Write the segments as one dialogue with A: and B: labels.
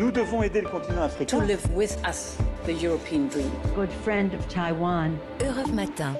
A: Nous devons aider le continent africain.
B: To live with us, the European dream.
C: Good friend of Taiwan.
D: Europe Matin.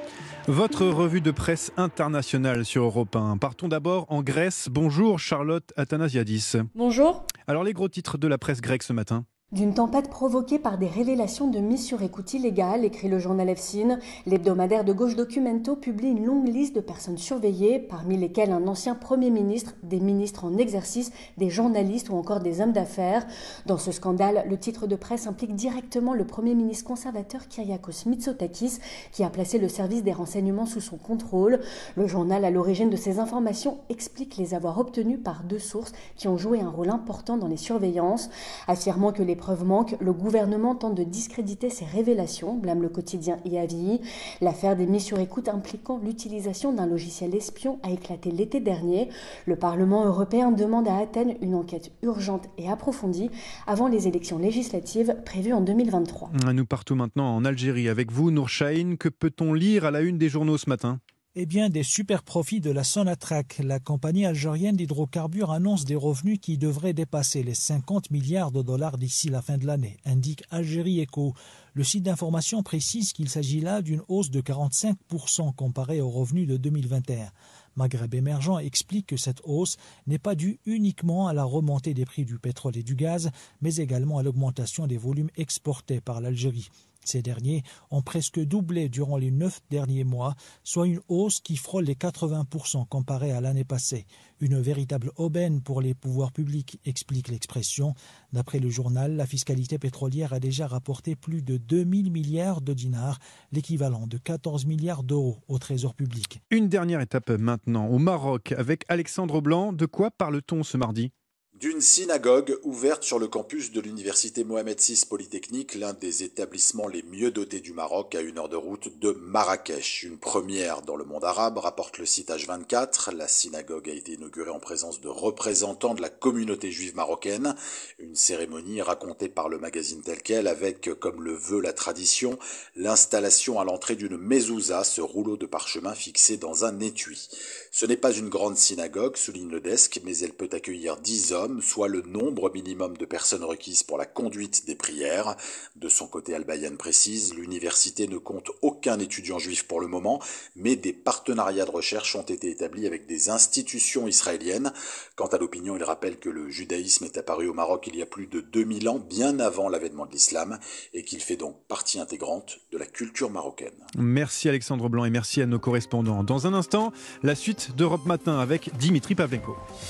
E: Votre revue de presse internationale sur Europe 1. Partons d'abord en Grèce. Bonjour Charlotte Athanasiadis.
F: Bonjour.
E: Alors les gros titres de la presse grecque ce matin
F: d'une tempête provoquée par des révélations de mise sur écoute illégale, écrit le journal EFSIN, l'hebdomadaire de gauche Documento publie une longue liste de personnes surveillées, parmi lesquelles un ancien Premier ministre, des ministres en exercice, des journalistes ou encore des hommes d'affaires. Dans ce scandale, le titre de presse implique directement le Premier ministre conservateur Kyriakos Mitsotakis, qui a placé le service des renseignements sous son contrôle. Le journal, à l'origine de ces informations, explique les avoir obtenues par deux sources qui ont joué un rôle important dans les surveillances, affirmant que les preuves manquent, le gouvernement tente de discréditer ces révélations, blâme le quotidien IAVI. L'affaire des mises sur écoute impliquant l'utilisation d'un logiciel espion a éclaté l'été dernier. Le Parlement européen demande à Athènes une enquête urgente et approfondie avant les élections législatives prévues en 2023.
E: Nous partons maintenant en Algérie avec vous, Nour Que peut-on lire à la une des journaux ce matin?
G: Eh bien, des super profits de la Sonatrach. La compagnie algérienne d'hydrocarbures annonce des revenus qui devraient dépasser les 50 milliards de dollars d'ici la fin de l'année, indique Algérie Eco. Le site d'information précise qu'il s'agit là d'une hausse de 45% comparée aux revenus de 2021. Maghreb émergent explique que cette hausse n'est pas due uniquement à la remontée des prix du pétrole et du gaz, mais également à l'augmentation des volumes exportés par l'Algérie. Ces derniers ont presque doublé durant les neuf derniers mois, soit une hausse qui frôle les 80% comparée à l'année passée. Une véritable aubaine pour les pouvoirs publics, explique l'expression. D'après le journal, la fiscalité pétrolière a déjà rapporté plus de 2000 milliards de dinars, l'équivalent de 14 milliards d'euros au trésor public.
E: Une dernière étape maintenant au Maroc avec Alexandre Blanc. De quoi parle-t-on ce mardi?
H: D'une synagogue ouverte sur le campus de l'université Mohamed VI Polytechnique, l'un des établissements les mieux dotés du Maroc, à une heure de route de Marrakech. Une première dans le monde arabe, rapporte le site H24. La synagogue a été inaugurée en présence de représentants de la communauté juive marocaine. Une cérémonie racontée par le magazine tel quel avec, comme le veut la tradition, l'installation à l'entrée d'une mezouza, ce rouleau de parchemin fixé dans un étui. Ce n'est pas une grande synagogue, souligne le desk, mais elle peut accueillir dix hommes soit le nombre minimum de personnes requises pour la conduite des prières. De son côté, Al-Bayan précise, l'université ne compte aucun étudiant juif pour le moment, mais des partenariats de recherche ont été établis avec des institutions israéliennes. Quant à l'opinion, il rappelle que le judaïsme est apparu au Maroc il y a plus de 2000 ans, bien avant l'avènement de l'islam, et qu'il fait donc partie intégrante de la culture marocaine.
E: Merci Alexandre Blanc et merci à nos correspondants. Dans un instant, la suite d'Europe Matin avec Dimitri Pavlenko.